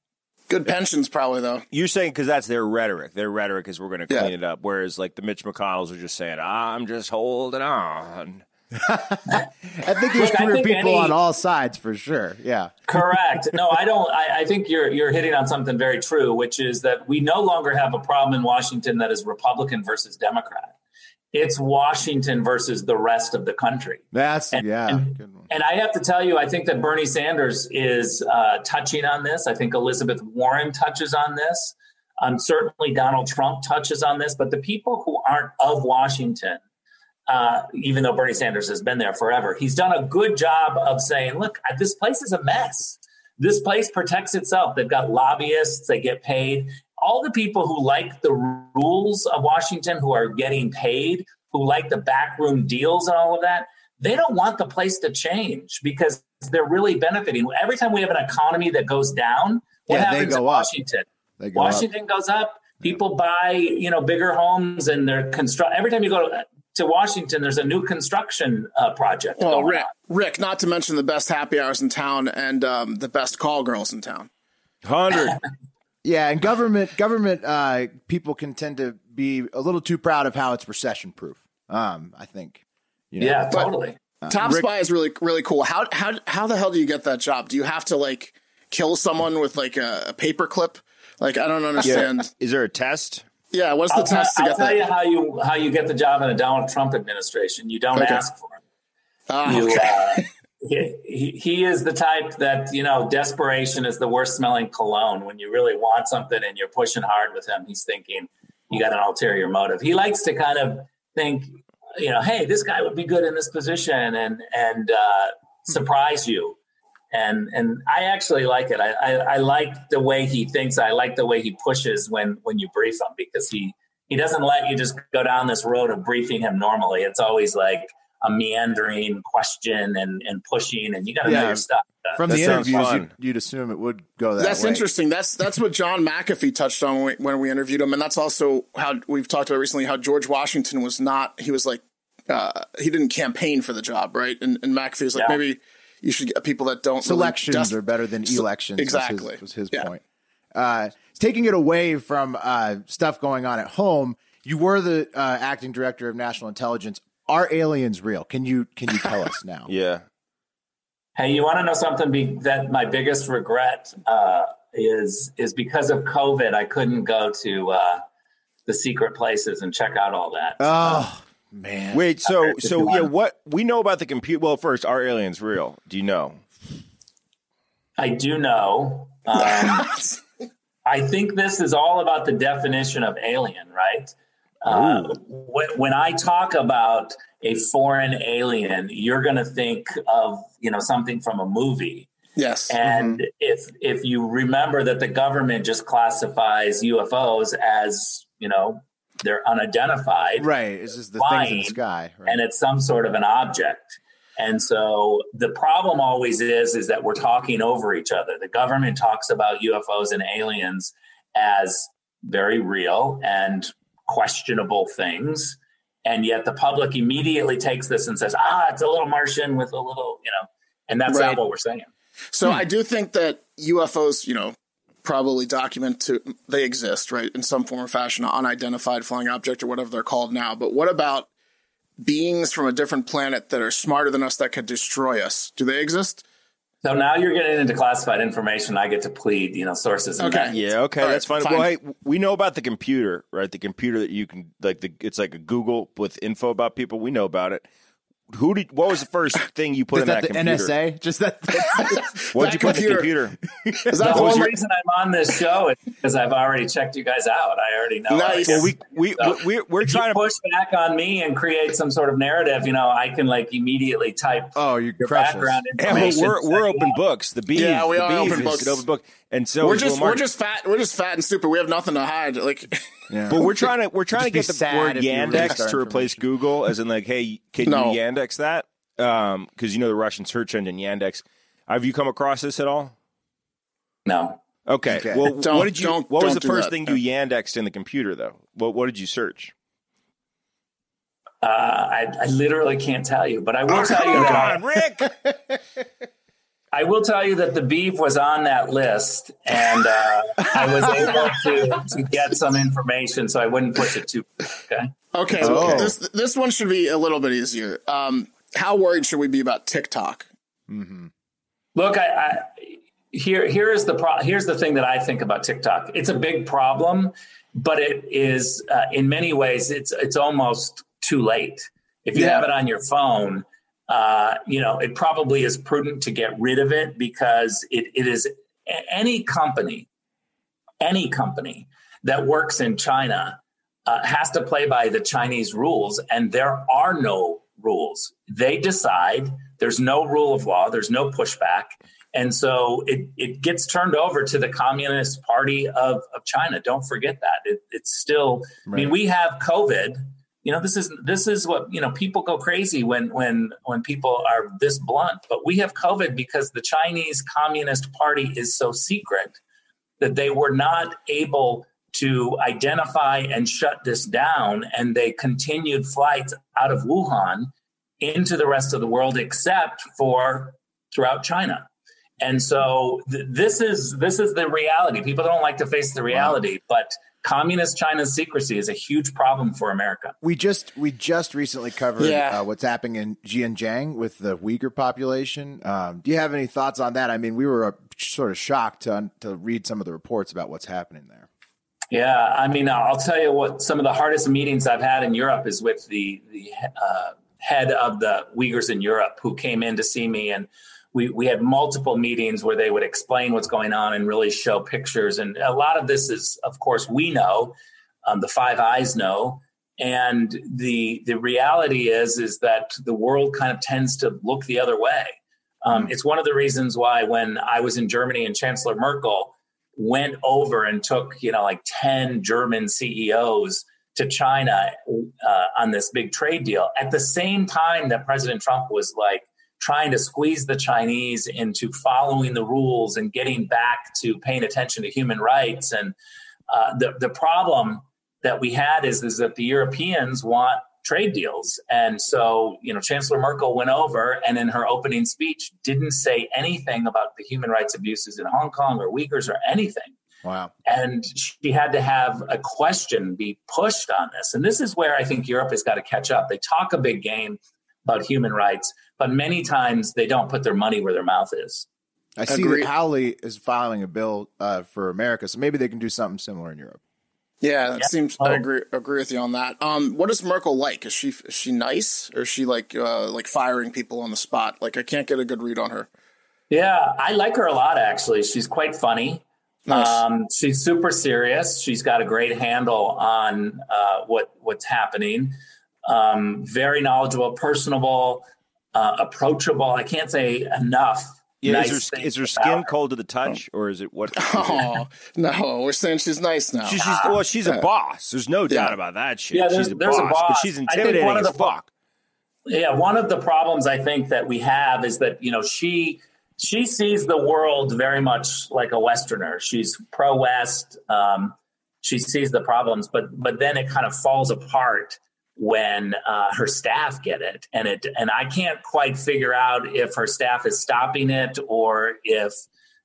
Good pensions, probably though. You're saying because that's their rhetoric. Their rhetoric is we're going to Yeah. clean it up. Whereas like the Mitch McConnells are just saying, I'm just holding on. I think there's Look, career think people any- on all sides for sure. Yeah. Correct. No, I don't. I, I think you're you're hitting on something very true, which is that we no longer have a problem in Washington that is Republican versus Democrat. It's Washington versus the rest of the country. That's And- yeah. and- And I have to tell you, I think that Bernie Sanders is uh, touching on this. I think Elizabeth Warren touches on this. Um, certainly, Donald Trump touches on this. But the people who aren't of Washington, uh, even though Bernie Sanders has been there forever, he's done a good job of saying, look, this place is a mess. This place protects itself. They've got lobbyists, they get paid. All the people who like the rules of Washington, who are getting paid, who like the backroom deals and all of that, they don't want the place to change because they're really benefiting. Every time we have an economy that goes down, what Yeah, they happens go in up. Washington? Go up. Washington goes up. People buy, you know, bigger homes and they're construct. Every time you go to, to Washington, there's a new construction uh, project. Well, Rick, on. Rick, not to mention the best happy hours in town and um, the best call girls in town. Hundred. Yeah, and government government uh, people can tend to be a little too proud of how it's recession proof. Um, I think. You know? Yeah, But- totally. Top Rick- Spy is really really cool. How how how the hell do you get that job? Do you have to like kill someone with like a, a paper clip? Like I don't understand. Is there a test? Yeah, what's the I'll, tell, test to I'll get tell that? you how you how you get the job in a Donald Trump administration. You don't Okay. ask for it. Ah, You, okay. uh, he, he, he is the type that you know. Desperation is the worst smelling cologne. When you really want something and you're pushing hard with him, he's thinking you got an ulterior motive. He likes to kind of think, you know, hey, this guy would be good in this position, and and uh, surprise you. And and I actually like it. I, I I like the way he thinks. I like the way he pushes when when you brief him because he he doesn't let you just go down this road of briefing him normally. It's always like a meandering question and, and pushing, and you got to know your stuff. From That the sounds interviews, you'd, you'd assume it would go that way. That's way. interesting. That's that's what John McAfee touched on when we, when we interviewed him, and that's also how we've talked about recently how George Washington was not. He was like uh, he didn't campaign for the job, right? And, and McAfee was like Yeah. maybe you should get people that don't really Selections just- are better than elections. exactly. was his, was his Yeah. point. Uh, taking it away from uh, stuff going on at home, you were the uh, acting director of national intelligence. Are aliens real? Can you can you tell us now? Yeah. Hey, you want to know something? Be, that my biggest regret uh, is is because of COVID. I couldn't go to uh, the secret places and check out all that. Oh man, Wait, so so yeah, want. what we know about the computer? Well, first, are aliens real? Do you know? I do know. Um, I think this is all about the definition of alien, right? Uh, when, when I talk about a foreign alien, you're going to think of you know something from a movie. Yes, And if if you remember that the government just classifies UFOs as you know they're unidentified, right? It's just the things in the sky. Right? and it's some sort of an object. And so the problem always is is that we're talking over each other. The government talks about UFOs and aliens as very real and questionable things. And yet the public immediately takes this and says, ah, it's a little Martian with a little, you know, and that's Right. not what we're saying. So I do think that UFOs, you know, probably document to they exist, right, in some form or fashion, unidentified flying object or whatever they're called now. But what about beings from a different planet that are smarter than us that could destroy us? Do they exist? So now you're getting into classified information. I get to plead, you know, sources. Okay. methods. Yeah, okay, All right, that's fine. fine. Well, hey, we know about the computer, right? The computer that you can like the it's like a Google with info about people. We know about it. Who did? What was the first thing you put is in that, that, the computer? NSA? Just that. What did you That put in the computer? Is The whole the one? reason I'm on this show is because I've already checked you guys out. I already know. Nice. Well, we we So, we we're if trying to. push back on me and create some sort of narrative, you know, I can like immediately type oh, you your precious. background Yeah, well, information. we're we're open you up. books. The Beave, Yeah, we the are open is books. open book, and so We're just we're just fat. We're just fat and stupid. We have nothing to hide. Like, Yeah. But we're trying to we're trying to get the word if you released Yandex to replace. Google, as in like, hey, can No. you Yandex that? Um, because you know the Russian search engine Yandex. Have you come across this at all? No. Okay. Okay. Well, Don't- what did you? don't- what was don't the do first that. thing you Yandexed in the computer though? What What did you search? Uh, I, I literally can't tell you, but I will tell you Come that on, Rick. I will tell you that the Beave was on that list, and uh, I was able to, to get some information, so I wouldn't push it too. Okay. okay, Oh. this this one should be a little bit easier. Um, how worried should we be about TikTok? Look, I, I here here is the pro- here's the thing that I think about TikTok. It's a big problem, but it is uh, in many ways it's it's almost too late. If you Yeah. have it on your phone, uh, you know it probably is prudent to get rid of it because it, it is any company, any company that works in China uh, has to play by the Chinese rules, and there are no rules. They decide. There's no rule of law. There's no pushback, and so it it gets turned over to the Communist Party of of China. Don't forget that it, it's still. I mean, we have COVID. You know, this is this is what you know. People go crazy when when when people are this blunt, but we have COVID because the Chinese Communist Party is so secret that they were not able to identify and shut this down, and they continued flights out of Wuhan into the rest of the world, except for throughout China. And so th- this is this is the reality. People don't like to face the reality, but communist China's secrecy is a huge problem for America. we just we just recently covered Yeah. uh, what's happening in Xinjiang with the Uyghur population. Um, do you have any thoughts on that? I mean, we were uh, sort of shocked to to read some of the reports about what's happening there. Yeah, I mean, I'll tell you what. Some of the hardest meetings I've had in Europe is with the the uh, head of the Uyghurs in Europe, who came in to see me, and we we had multiple meetings where they would explain what's going on and really show pictures. And a lot of this is, of course, we know, um, the Five Eyes know, and the the reality is is that the world kind of tends to look the other way. Um, it's one of the reasons why when I was in Germany and Chancellor Merkel went over and took you know like 10 german ceos to China uh, on this big trade deal at the same time that President Trump was like trying to squeeze the Chinese into following the rules and getting back to paying attention to human rights. And uh, the the problem that we had is is that the Europeans want trade deals, and so you know Chancellor Merkel went over and in her opening speech didn't say anything about the human rights abuses in Hong Kong or Uyghurs or anything. Wow. And she had to have a question be pushed on this. And this is where I think Europe has got to catch up. They talk a big game about human rights, but many times they don't put their money where their mouth is. I see Agreed. that Hawley is filing a bill uh, for America, so maybe they can do something similar in Europe. Yeah, that Yeah. seems. Oh. I agree. Agree with you on that. Um, what is Merkel like? Is she is she nice, or is she like uh, like firing people on the spot? Like I can't get a good read on her. Yeah, I like her a lot, actually. She's quite funny. Nice. Um, she's super serious. She's got a great handle on uh, what what's happening. Um, very knowledgeable, personable, uh, approachable. I can't say enough. Yeah, nice is her, is her skin her. cold to the touch, or is it what? Oh no, we're saying she's nice now. She, she's well, she's a boss. There's no doubt Yeah. about that shit. Yeah, there's- she's a there's a boss, but she's I intimidating one of as the pro- fuck. Yeah, one of the problems I think that we have is that you know she she sees the world very much like a Westerner. She's pro West. Um, she sees the problems, but but then it kind of falls apart when uh, her staff get it, and it and I can't quite figure out if her staff is stopping it or if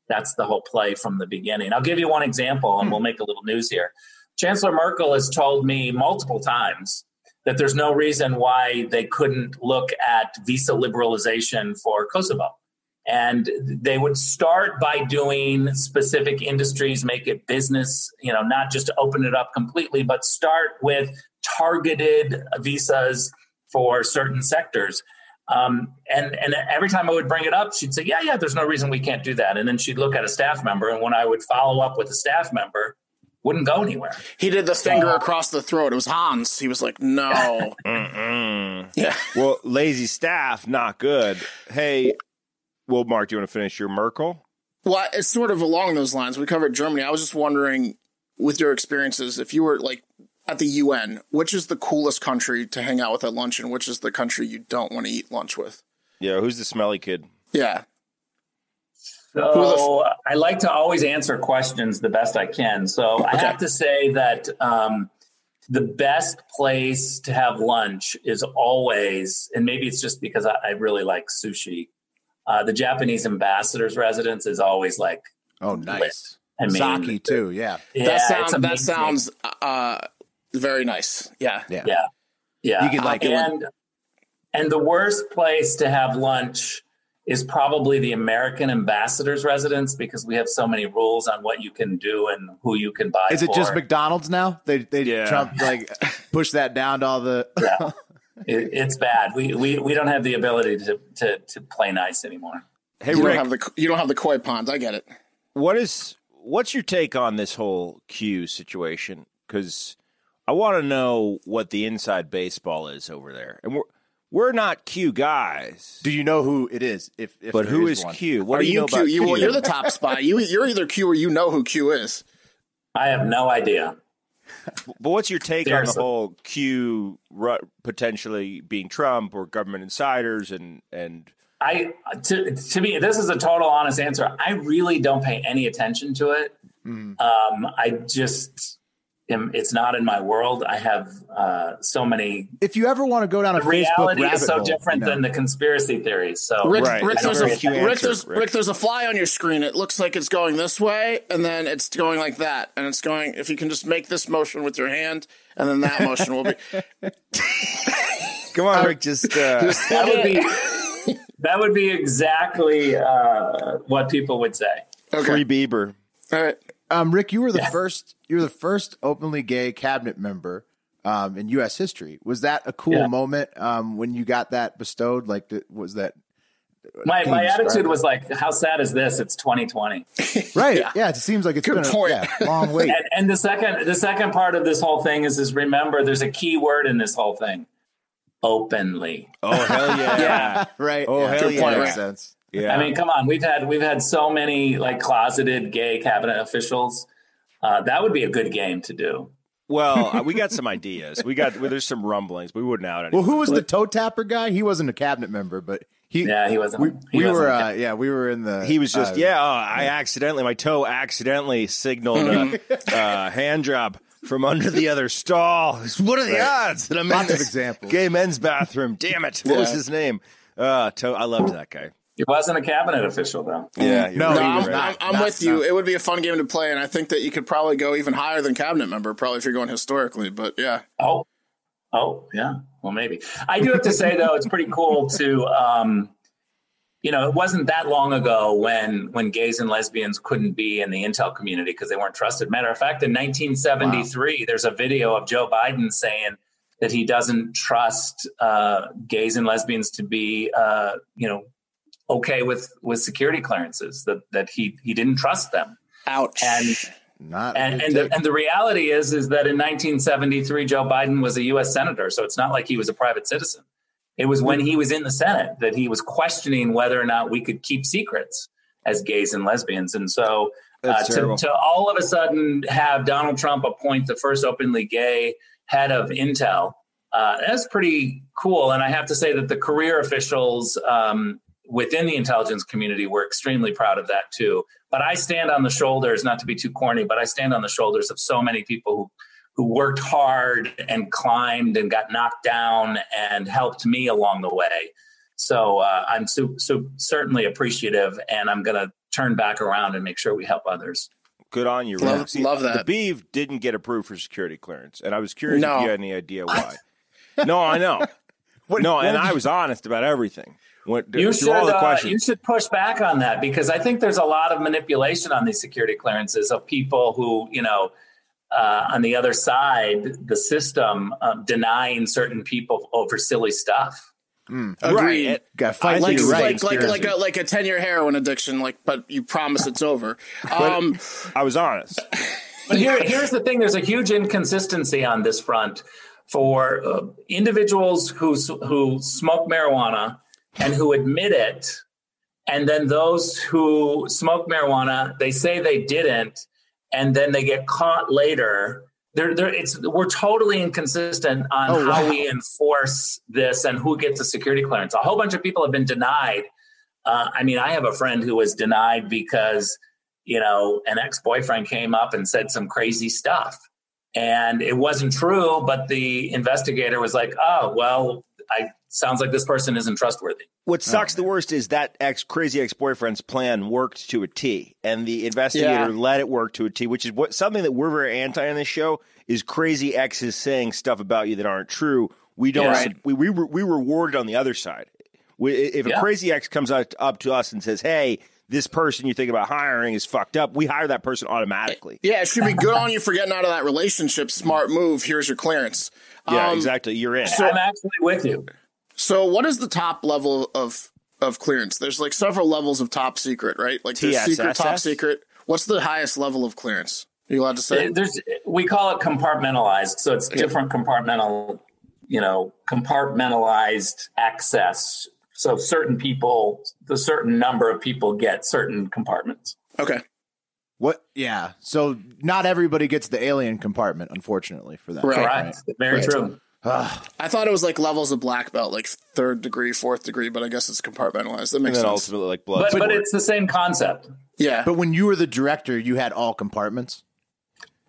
that's the whole play from the beginning. I'll give you one example, and we'll make a little news here. Chancellor Merkel has told me multiple times that there's no reason why they couldn't look at visa liberalization for Kosovo. And they would start by doing specific industries, make it business, you know, not just to open it up completely, but start with targeted visas for certain sectors. Um, and and every time I would bring it up, she'd say, "Yeah, yeah, there's no reason we can't do that." And then she'd look at a staff member, and when I would follow up with a staff member, wouldn't go anywhere. he did the finger across the throat. It was Hans. He was like, no. Mm-mm. yeah. Well, lazy staff, not good. Hey, well, Mark, do you want to finish your Merkel? Well, it's sort of along those lines. We covered Germany. I was just wondering, with your experiences, if you were like at the UN, which is the coolest country to hang out with at lunch, and which is the country you don't want to eat lunch with? Yeah, who's the smelly kid? Yeah. So I like to always answer questions the best I can. So I Okay. have to say that um, the best place to have lunch is always, and maybe it's just because I, I really like sushi. Uh, the Japanese ambassador's residence is always like, Oh, nice. I mean, Sake too. Yeah. yeah, that it's sounds that sounds uh very nice. Yeah. Yeah. Yeah. Yeah. You could like it and and the worst place to have lunch is probably the American ambassador's residence because we have so many rules on what you can do and who you can buy. Is it just. McDonald's now? They they Yeah. Trump like push that down to all the. Yeah. It, it's bad. We, we we don't have the ability to to, to play nice anymore. Hey, You don't Rick, have the you don't have the koi ponds. I get it. what is what's your take on this whole Q situation? Because I want to know what the inside baseball is over there, and we're we're not Q guys, Do you know who it is? If, if but who is one? Q? What Are do you, you know Q? about You, Q? well, you're the top spy. You you're either Q or you know who Q is. I have no idea. But what's your take on the Seriously. whole Q ru- potentially being Trump or government insiders and and I to to me this is a total honest answer. I really don't pay any attention to it. Um, I just am. It's not in my world. I have uh, so many. If you ever want to go down a The Facebook reality rabbit is so hole, different you know. than the conspiracy theories. So Rick, Right. Rick, there's a a, very Q Rick, answer, there's, Rick. Rick, there's a fly on your screen. It looks like it's going this way, and then it's going like that, and it's going. If you can just make this motion with your hand, and then that motion will be. come on, Rick, just, uh, that would be that would be exactly uh, what people would say. Okay. free Bieber. All right. Um, Rick, you were the first. You were the first openly gay cabinet member um, in U.S. history. Was that a cool Yeah. moment um, when you got that bestowed? Like, was that My my attitude it? was like, how sad is this? It's 2020. right? yeah. it seems like it's Good been a yeah, long wait. And, and the second the second part of this whole thing is is remember there's a key word in this whole thing. Openly. Oh hell yeah! yeah. right? Oh, yeah, hell that yeah. Makes sense. Yeah. I mean, come on, we've had we've had so many like closeted gay cabinet officials. Uh, that would be a good game to do. Well, uh, we got some ideas. We got well, there's some rumblings. We wouldn't out Well, who was the toe tapper guy? He wasn't a cabinet member, but he. Yeah, he wasn't- We, he we were. wasn't. Uh, yeah, we were in the. He was just uh, yeah. Oh, I accidentally my toe accidentally signaled a uh, hand drop from under the other stall. What are the odds that I'm in Lots of examples. gay men's bathroom? Damn it! What was his name? Uh, toe. I loved that guy. He wasn't a cabinet official though. Yeah, No, No, I'm, right. I'm, I'm with you. not- It would be a fun game to play, and I think that you could probably go even higher than cabinet member, probably if you're going historically. But yeah, Oh, oh, yeah. Well, maybe. I do have to say though, it's pretty cool to, um, you know, it wasn't that long ago when when gays and lesbians couldn't be in the intel community because they weren't trusted. Matter of fact, in 1973, there's a video of Joe Biden saying that he doesn't trust uh, gays and lesbians to be, uh, you know, okay with with security clearances. That that he he didn't trust them. ouch. And Not. and and the, and the reality is is that in 1973 Joe Biden was a U.S. senator, so it's not like he was a private citizen. It was when he was in the Senate that he was questioning whether or not we could keep secrets as gays and lesbians, and so uh, to, to all of a sudden have Donald Trump appoint the first openly gay head of Intel, uh, that's pretty cool. And I have to say that the career officials um, within the intelligence community we're extremely proud of that too. But I stand on the shoulders, not to be too corny, but I stand on the shoulders of so many people who who worked hard and climbed and got knocked down and helped me along the way. So uh, I'm so, so certainly appreciative, and I'm going to turn back around and make sure we help others. Good on you. Love- Rick. love that. The Beave didn't get approved for security clearance, and I was curious No. if you had any idea why. no, I know. What- no, what and did I was honest about everything. What, You through should, all the uh, you should push back on that because I think there's a lot of manipulation on these security clearances of people who, you know, uh, on the other side, the system um, denying certain people over silly stuff. Agreed. Right. Got fight like right. like like like a like a ten year heroin addiction, like but you promise it's over. Um, I was honest. But here, here's the thing: there's a huge inconsistency on this front for uh, individuals who who smoke marijuana and who admit it, and then those who smoke marijuana, they say they didn't, and then they get caught later. They're, they're, it's, we're totally inconsistent on Oh, how wow. we enforce this and who gets a security clearance. A whole bunch of people have been denied. Uh, I mean, I have a friend who was denied because you know, an ex boyfriend came up and said some crazy stuff. And it wasn't true, but the investigator was like, oh, well, I sounds like this person isn't trustworthy. What sucks the worst is that ex crazy ex boyfriend's plan worked to a T, and the investigator Yeah. let it work to a T, which is what something that we're very anti on this show is crazy exes saying stuff about you that aren't true. We don't. Yeah. We we we rewarded on the other side. We, if a Yeah. crazy ex comes up, up to us and says, "Hey, this person you think about hiring is fucked up," we hire that person automatically. yeah, it should be good on you for getting out of that relationship. Smart move. Here's your clearance. Yeah, Um, exactly. You're in. So, I'm actually with you. So, what is the top level of of clearance? There's like several levels of top secret, right? Like there's secret, top secret. What's the highest level of clearance? Are you allowed to say? There's we call it compartmentalized, so it's different compartmental, you know, compartmentalized access. So certain people, the certain number of people get certain compartments. Okay. What? Yeah. So not everybody gets the alien compartment, unfortunately, for that. Right. Correct. Very Right. true. I thought it was like levels of black belt, like third degree, fourth degree, but I guess it's compartmentalized. That and makes then sense. ultimately, like blood. But, but it's the same concept. yeah. But when you were the director, you had all compartments.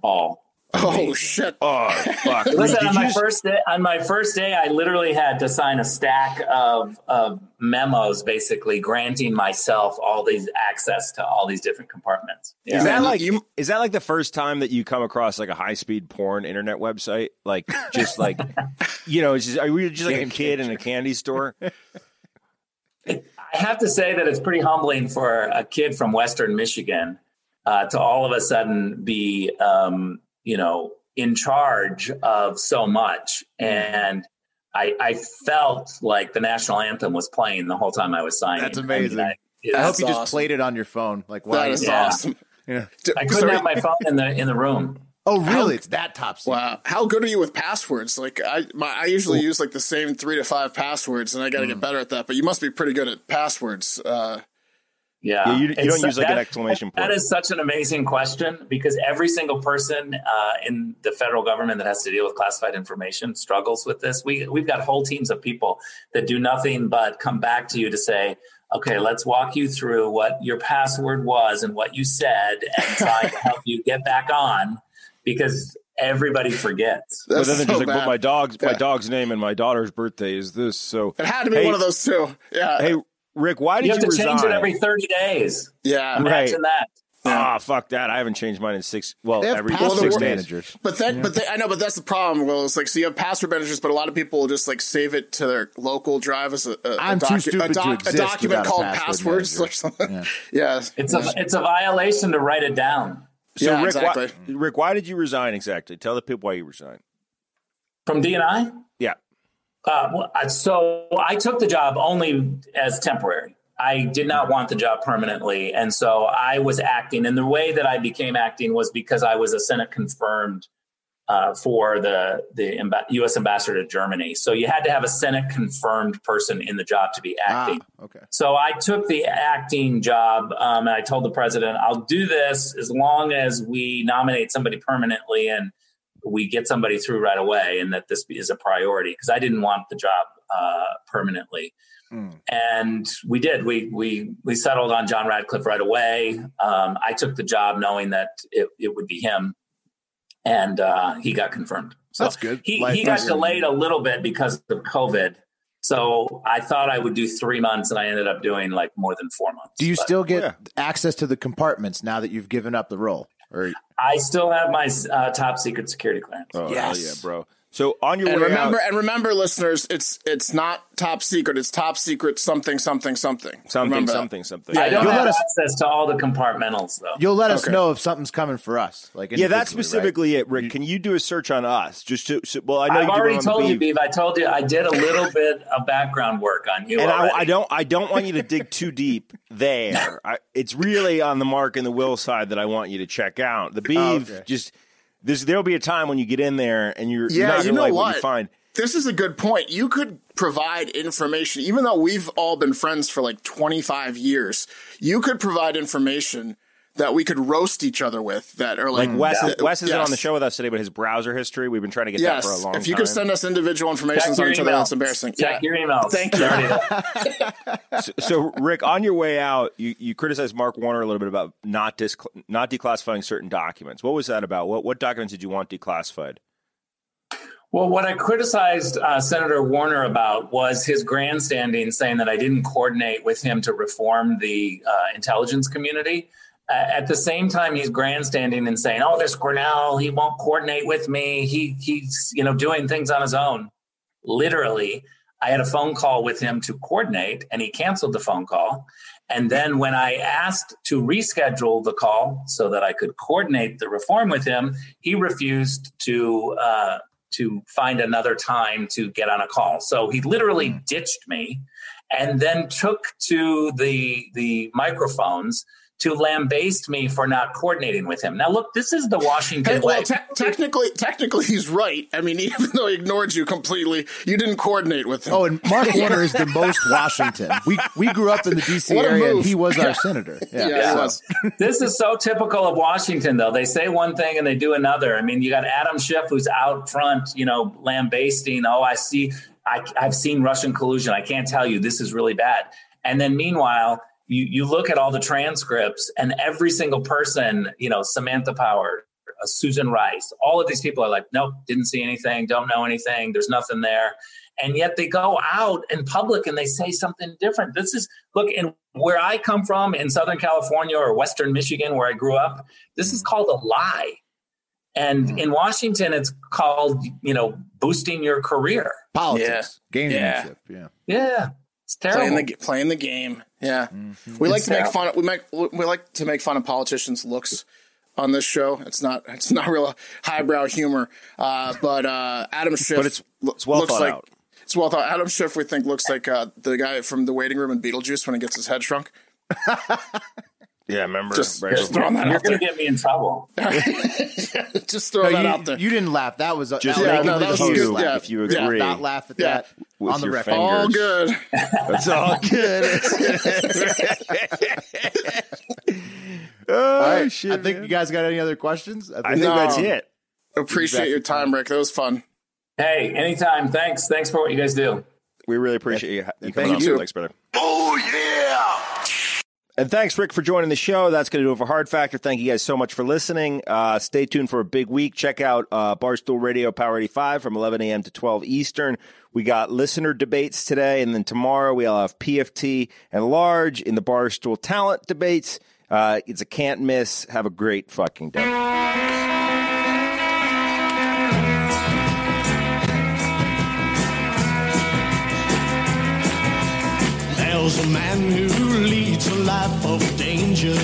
All. Oh shit. oh fuck! Listen, on my just- first day, on my first day, I literally had to sign a stack of, of memos, basically granting myself all these access to all these different compartments. Yeah. Is that Man, like you- is that like the first time that you come across like a high speed porn internet website? Like just like you know, just, are we just like a kid in a candy store? I have to say that it's pretty humbling for a kid from Western Michigan uh, to all of a sudden be, um, you know, in charge of so much. And I, I felt like the national anthem was playing the whole time I was signing. That's I mean, amazing. I, I hope That's you just played it on your phone. Like, wow. That is Yeah. awesome. Yeah. D- I couldn't sorry. have my phone in the in the room. Oh, really? it's that top secret. Wow, how good are you with passwords? Like I, my, I usually use like the same three to five passwords, and I got to Mm. get better at that. But you must be pretty good at passwords. Uh, Yeah, Yeah, you- you don't use, like, an exclamation point. That is such an amazing question because every single person uh, in the federal government that has to deal with classified information struggles with this. We we've got whole teams of people that do nothing but come back to you to say, "Okay, let's walk you through what your password was and what you said, and try to help you get back on," because everybody forgets. But then they're so just like, bad. well, my dog's my dog's name and my daughter's birthday is this. So It had to be Hey- one of those two. Yeah. Hey, Rick, why did You you, have to resign? change it every thirty days. yeah. Imagine that. Ah, fuck that! I haven't changed mine in six. Well, every six days. managers. But then, but they, I know, but that's the problem. Well, it's like so you have password managers, but a lot of people just like save it to their local drive as a, a, I'm a, too a, stupid to doc- a document without a called password passwords manager. or something. Yeah, It's a it's a violation to write it down. So, Yeah, Rick, exactly. why, Rick, why did you resign exactly? Tell the people why you resigned. From DNI? Uh, so I took the job only as temporary. I did not want the job permanently, and so I was acting. And the way that I became acting was because I was a Senate confirmed uh, for the the amb- U.S. ambassador to Germany. So you had to have a Senate confirmed person in the job to be Ah, acting. okay. So I took the acting job, um, and I told the president, "I'll do this as long as we nominate somebody permanently and we get somebody through right away, and that this is a priority." Because I didn't want the job uh, permanently, and we did. We we we settled on John Ratcliffe right away. Um, I took the job knowing that it, it would be him, and uh, he got confirmed. So That's good. He Life he got delayed a little bit because of COVID. So I thought I would do three months, and I ended up doing like more than four months. Do you But still get yeah. access to the compartments now that you've given up the role? Or I still have my uh, top secret security clearance. Oh, hell Yes. yeah, bro. So on your and way remember, out, and remember, listeners, it's it's not top secret. It's top secret something something something something, Remember that. something, something. I don't You'll have let us- access to all the compartmentals though. you'll let us Okay. know if something's coming for us. Like Yeah, that's individually, right? specifically it, Rick. Can you do a search on us? Just to, so, well, I know I've you did already one on the told you, Beave, Beave. I told you I did a little bit of background work on you. and I. I don't, I don't want you to dig too deep there. I, it's really on the Mark and the Will side that I want you to check out. The oh, Beave, okay. just there's there'll be a time when you get in there and you're, you're Yeah, not you know like what? you find. This is a good point. You could provide information, even though we've all been friends for like 25 years. You could provide information that we could roast each other with that are like, Like Wes, that- Wes isn't yes. on the show with us today, but his browser history, we've been trying to get Yes, that for a long if you time. could send us individual information Check on your each other, that's embarrassing. Check Yeah. your emails. Thank you. so, so, Rick, on your way out, you, you criticized Mark Warner a little bit about not dis- not declassifying certain documents. What was that about? What what documents did you want declassified? Well, what I criticized uh, Senator Warner about was his grandstanding, saying that I didn't coordinate with him to reform the uh, intelligence community. At the same time, he's grandstanding and saying, "Oh, this Grenell, he won't coordinate with me. He he's you know doing things on his own." Literally, I had a phone call with him to coordinate, and he canceled the phone call. And then when I asked to reschedule the call so that I could coordinate the reform with him, he refused to uh, to find another time to get on a call. So he literally ditched me, and then took to the the microphones to lambaste me for not coordinating with him. Now, look, this is the Washington Hey, way. well, te- technically, technically, he's right. I mean, even though he ignored you completely, you didn't coordinate with him. Oh, and Mark Warner is the most Washington. We we grew up in the DC area, and he was our senator. Yeah. yeah, Yeah. he was. this is so typical of Washington, though. They say one thing and they do another. I mean, you got Adam Schiff who's out front, you know, lambasting. Oh, I see. I, I've seen Russian collusion. I can't tell you. This is really bad. And then meanwhile, you, you look at all the transcripts and every single person, you know, Samantha Power, uh, Susan Rice, all of these people are like, nope, didn't see anything, don't know anything, there's nothing there. And yet they go out in public and they say something different. This is, look, in where I come from in Southern California or Western Michigan, where I grew up, this is called a lie. And in Washington, it's called, you know, boosting your career. Politics, gamesmanship. Yeah. Yeah. It's terrible. playing the playing the game. Yeah, we like It's to make fun. Of, we make we like to make fun of politicians' looks on this show. It's not it's not real highbrow humor. Uh, but uh, Adam Schiff, But it's- it's well looks thought like out. it's well thought. Adam Schiff, we think looks like uh, the guy from the waiting room in Beetlejuice when he gets his head shrunk. Yeah, remember? Just- right? just throwing that out. You're out going there. to get me in trouble. Just throw No, that you, out there. you didn't laugh. That was Just that Yeah, no, a that was huge good. laugh. Yeah. if you Yeah. Not laugh at Yeah. that. with On the your record. fingers. All good. That's all good. oh, All right, shit, I think man. you guys got any other questions? I think that's No. it. Appreciate your time, Rick. That was fun. Hey, anytime. Thanks. Thanks for what you guys do. We really appreciate you, you coming thank on. you. Thanks, brother. Oh, yeah! And thanks, Rick, for joining the show. That's going to do it for Hard Factor. Thank you guys so much for listening. Uh, stay tuned for a big week. Check out uh, Barstool Radio Power 85 from 11 a.m. to 12 Eastern. We got listener debates today, and then tomorrow we'll have PFT and Large in the Barstool Talent debates. Uh, it's a can't miss. Have a great fucking day. There's a man who leads a life of danger.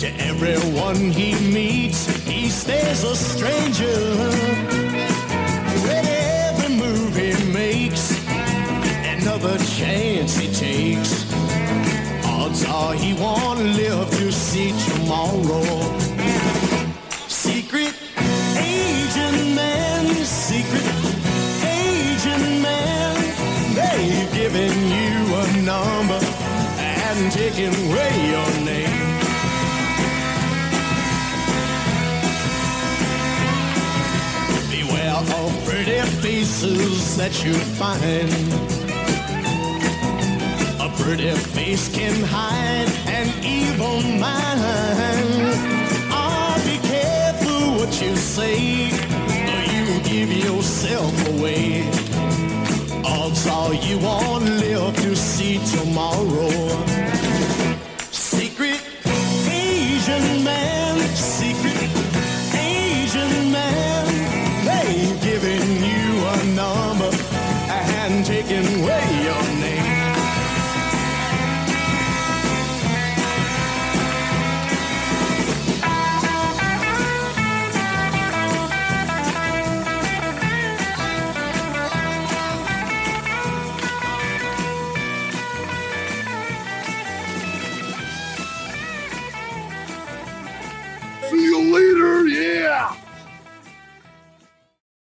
To everyone he meets, he stays a stranger. With every move he makes, another chance he takes. Odds are he won't live to see tomorrow. Taken away your name. Beware of pretty faces that you find. A pretty face can hide an evil mind. Ah, be careful what you say, or you give yourself away. Odds are you won't live to see tomorrow.